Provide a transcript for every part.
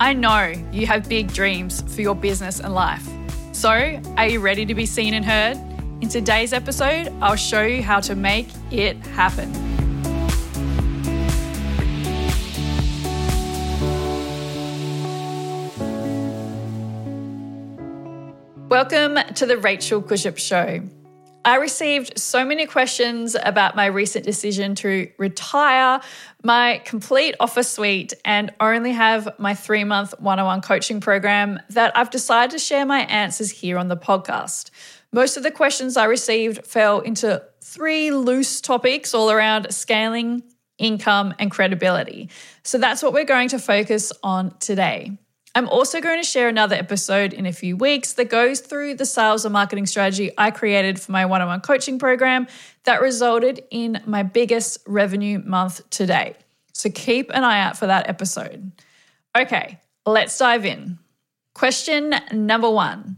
I know you have big dreams for your business and life. So, are you ready to be seen and heard? In today's episode, I'll show you how to make it happen. Welcome to the Rachel Kurzyp Show. I received so many questions about my recent decision to retire my complete office suite and only have my three month one on one coaching program that I've decided to share my answers here on the podcast. Most of the questions I received fell into three loose topics all around scaling, income, and credibility. So that's what we're going to focus on today. I'm also going to share another episode in a few weeks that goes through the sales and marketing strategy I created for my one on one coaching program that resulted in my biggest revenue month to date. So keep an eye out for that episode. Okay, let's dive in. Question number one.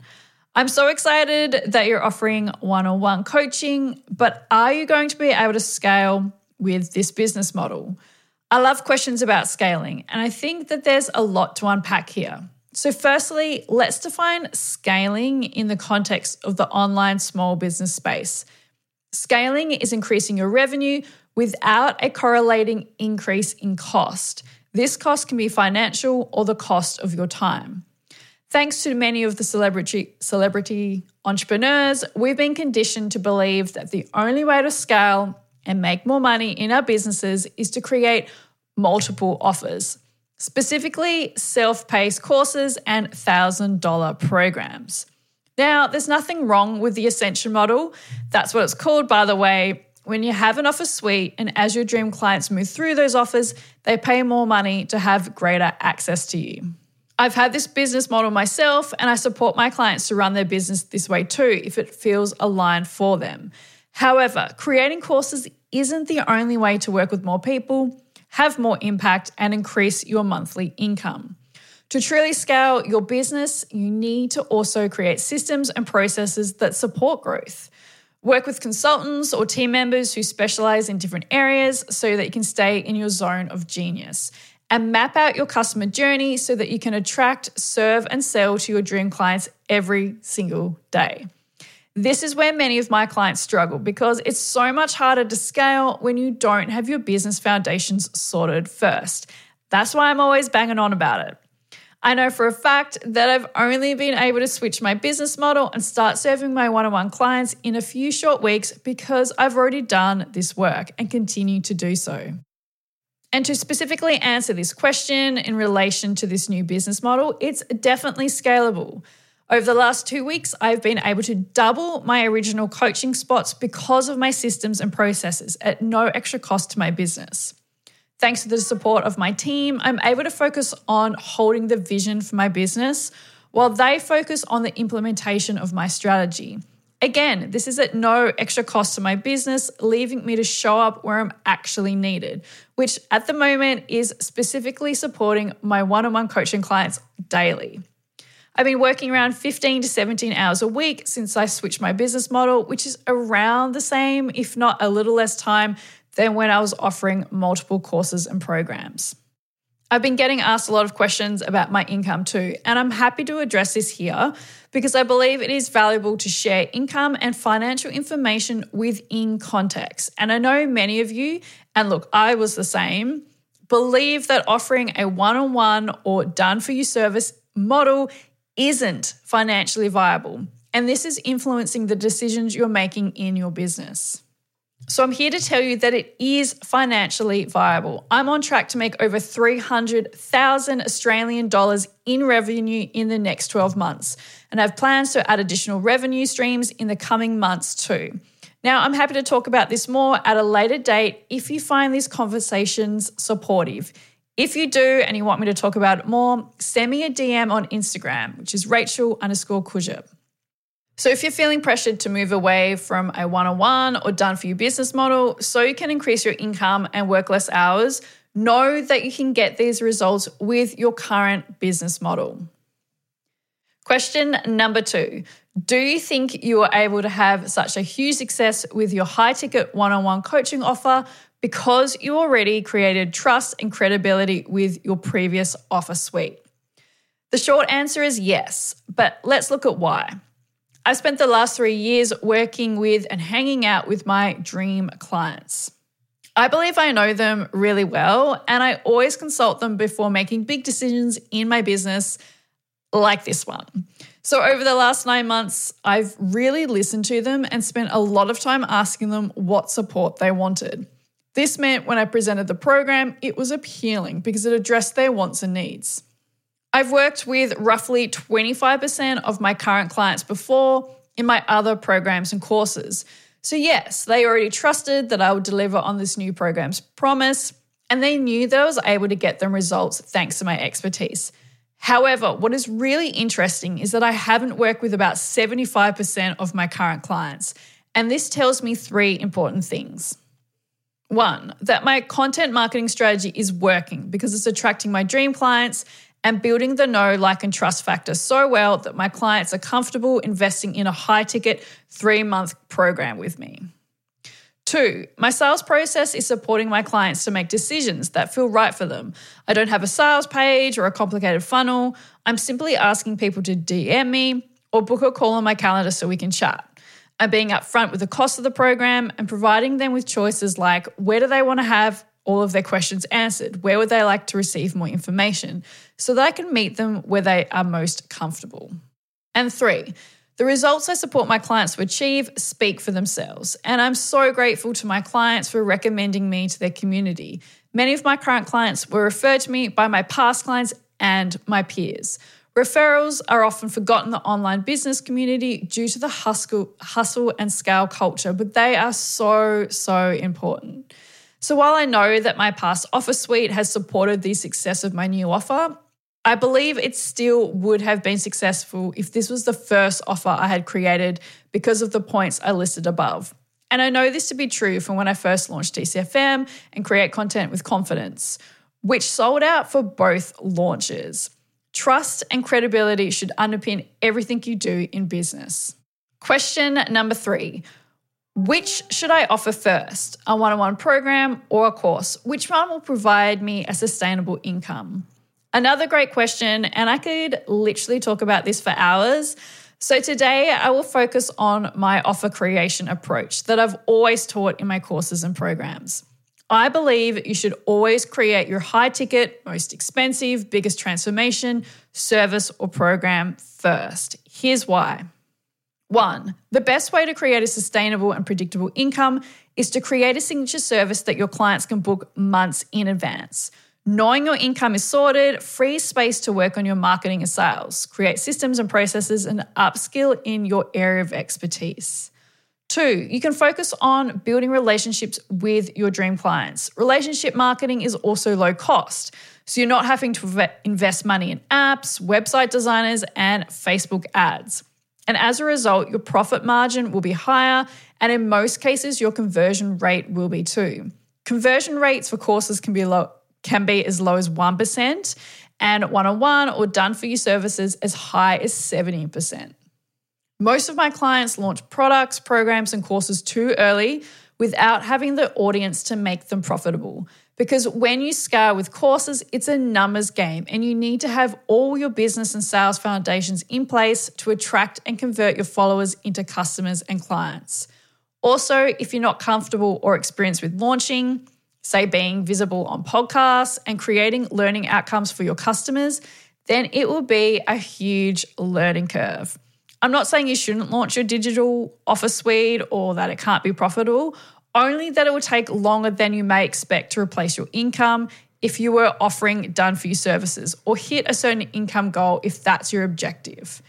I'm so excited that you're offering one on one coaching, but are you going to be able to scale with this business model? I love questions about scaling, and I think that there's a lot to unpack here. So, firstly, let's define scaling in the context of the online small business space. Scaling is increasing your revenue without a correlating increase in cost. This cost can be financial or the cost of your time. Thanks to many of the celebrity, celebrity entrepreneurs, we've been conditioned to believe that the only way to scale and make more money in our businesses is to create multiple offers, specifically self paced courses and $1,000 programs. Now, there's nothing wrong with the Ascension model. That's what it's called, by the way. When you have an offer suite, and as your dream clients move through those offers, they pay more money to have greater access to you. I've had this business model myself, and I support my clients to run their business this way too if it feels aligned for them. However, creating courses isn't the only way to work with more people, have more impact, and increase your monthly income. To truly scale your business, you need to also create systems and processes that support growth. Work with consultants or team members who specialize in different areas so that you can stay in your zone of genius. And map out your customer journey so that you can attract, serve, and sell to your dream clients every single day. This is where many of my clients struggle because it's so much harder to scale when you don't have your business foundations sorted first. That's why I'm always banging on about it. I know for a fact that I've only been able to switch my business model and start serving my one on one clients in a few short weeks because I've already done this work and continue to do so. And to specifically answer this question in relation to this new business model, it's definitely scalable. Over the last two weeks, I've been able to double my original coaching spots because of my systems and processes at no extra cost to my business. Thanks to the support of my team, I'm able to focus on holding the vision for my business while they focus on the implementation of my strategy. Again, this is at no extra cost to my business, leaving me to show up where I'm actually needed, which at the moment is specifically supporting my one on one coaching clients daily. I've been working around 15 to 17 hours a week since I switched my business model, which is around the same, if not a little less time than when I was offering multiple courses and programs. I've been getting asked a lot of questions about my income too, and I'm happy to address this here because I believe it is valuable to share income and financial information within context. And I know many of you, and look, I was the same, believe that offering a one on one or done for you service model isn't financially viable. And this is influencing the decisions you're making in your business. So, I'm here to tell you that it is financially viable. I'm on track to make over 300,000 Australian dollars in revenue in the next 12 months, and I have plans to add additional revenue streams in the coming months too. Now, I'm happy to talk about this more at a later date if you find these conversations supportive. If you do and you want me to talk about it more, send me a DM on Instagram, which is Rachel underscore Kurzyp. So, if you're feeling pressured to move away from a one on one or done for you business model so you can increase your income and work less hours, know that you can get these results with your current business model. Question number two Do you think you were able to have such a huge success with your high ticket one on one coaching offer because you already created trust and credibility with your previous offer suite? The short answer is yes, but let's look at why. I spent the last three years working with and hanging out with my dream clients. I believe I know them really well, and I always consult them before making big decisions in my business, like this one. So, over the last nine months, I've really listened to them and spent a lot of time asking them what support they wanted. This meant when I presented the program, it was appealing because it addressed their wants and needs. I've worked with roughly 25% of my current clients before in my other programs and courses. So, yes, they already trusted that I would deliver on this new program's promise, and they knew that I was able to get them results thanks to my expertise. However, what is really interesting is that I haven't worked with about 75% of my current clients, and this tells me three important things. One, that my content marketing strategy is working because it's attracting my dream clients and building the know, like, and trust factor so well that my clients are comfortable investing in a high ticket three month program with me. Two, my sales process is supporting my clients to make decisions that feel right for them. I don't have a sales page or a complicated funnel. I'm simply asking people to DM me or book a call on my calendar so we can chat. I'm being upfront with the cost of the program and providing them with choices like where do they want to have all of their questions answered? Where would they like to receive more information? So that I can meet them where they are most comfortable. And three, the results I support my clients to achieve speak for themselves. And I'm so grateful to my clients for recommending me to their community. Many of my current clients were referred to me by my past clients and my peers. Referrals are often forgotten in the online business community due to the hustle, and scale culture, but they are so, so important. So while I know that my past offer suite has supported the success of my new offer, I believe it still would have been successful if this was the first offer I had created because of the points I listed above. And I know this to be true from when I first launched DCFM and Create Content with Confidence, which sold out for both launches. Trust and credibility should underpin everything you do in business. Question number three which should I offer first, a one on one program or a course? Which one will provide me a sustainable income? Another great question, and I could literally talk about this for hours. So, today I will focus on my offer creation approach that I've always taught in my courses and programs. I believe you should always create your high ticket, most expensive, biggest transformation, service, or program first. Here's why. One, the best way to create a sustainable and predictable income is to create a signature service that your clients can book months in advance. Knowing your income is sorted frees space to work on your marketing and sales, create systems and processes, and upskill in your area of expertise. Two, you can focus on building relationships with your dream clients. Relationship marketing is also low cost, so you're not having to invest money in apps, website designers, and Facebook ads. And as a result, your profit margin will be higher, and in most cases, your conversion rate will be too. Conversion rates for courses can be low, can be as low as 1%, and one on one or done for you services as high as 70%. Most of my clients launch products, programs, and courses too early without having the audience to make them profitable. Because when you scale with courses, it's a numbers game and you need to have all your business and sales foundations in place to attract and convert your followers into customers and clients. Also, if you're not comfortable or experienced with launching, say being visible on podcasts and creating learning outcomes for your customers, then it will be a huge learning curve. I'm not saying you shouldn't launch your digital offer suite or that it can't be profitable only that it will take longer than you may expect to replace your income if you were offering done for you services or hit a certain income goal if that's your objective.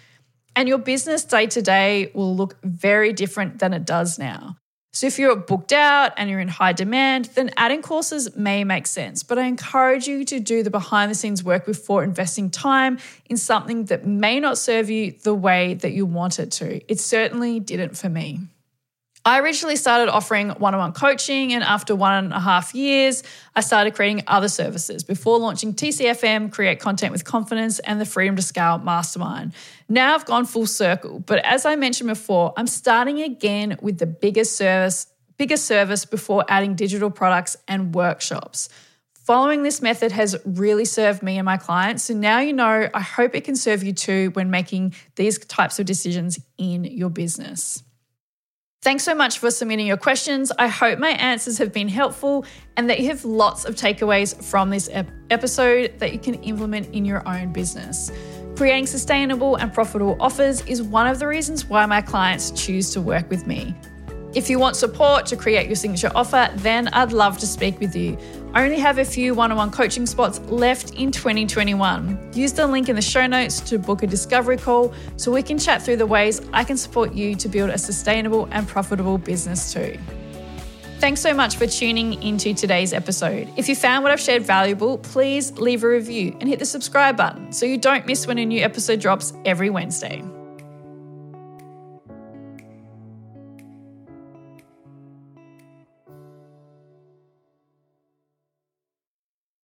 And your business day to day will look very different than it does now. So if you're booked out and you're in high demand, then adding courses may make sense. But I encourage you to do the behind the scenes work before investing time in something that may not serve you the way that you want it to. It certainly didn't for me. I originally started offering one on one coaching, and after one and a half years, I started creating other services before launching TCFM, Create Content with Confidence, and the Freedom to Scale Mastermind. Now I've gone full circle, but as I mentioned before, I'm starting again with the biggest service, biggest service before adding digital products and workshops. Following this method has really served me and my clients. So now you know, I hope it can serve you too when making these types of decisions in your business. Thanks so much for submitting your questions. I hope my answers have been helpful and that you have lots of takeaways from this episode that you can implement in your own business. Creating sustainable and profitable offers is one of the reasons why my clients choose to work with me. If you want support to create your signature offer, then I'd love to speak with you. I only have a few one on one coaching spots left in 2021. Use the link in the show notes to book a discovery call so we can chat through the ways I can support you to build a sustainable and profitable business too. Thanks so much for tuning into today's episode. If you found what I've shared valuable, please leave a review and hit the subscribe button so you don't miss when a new episode drops every Wednesday.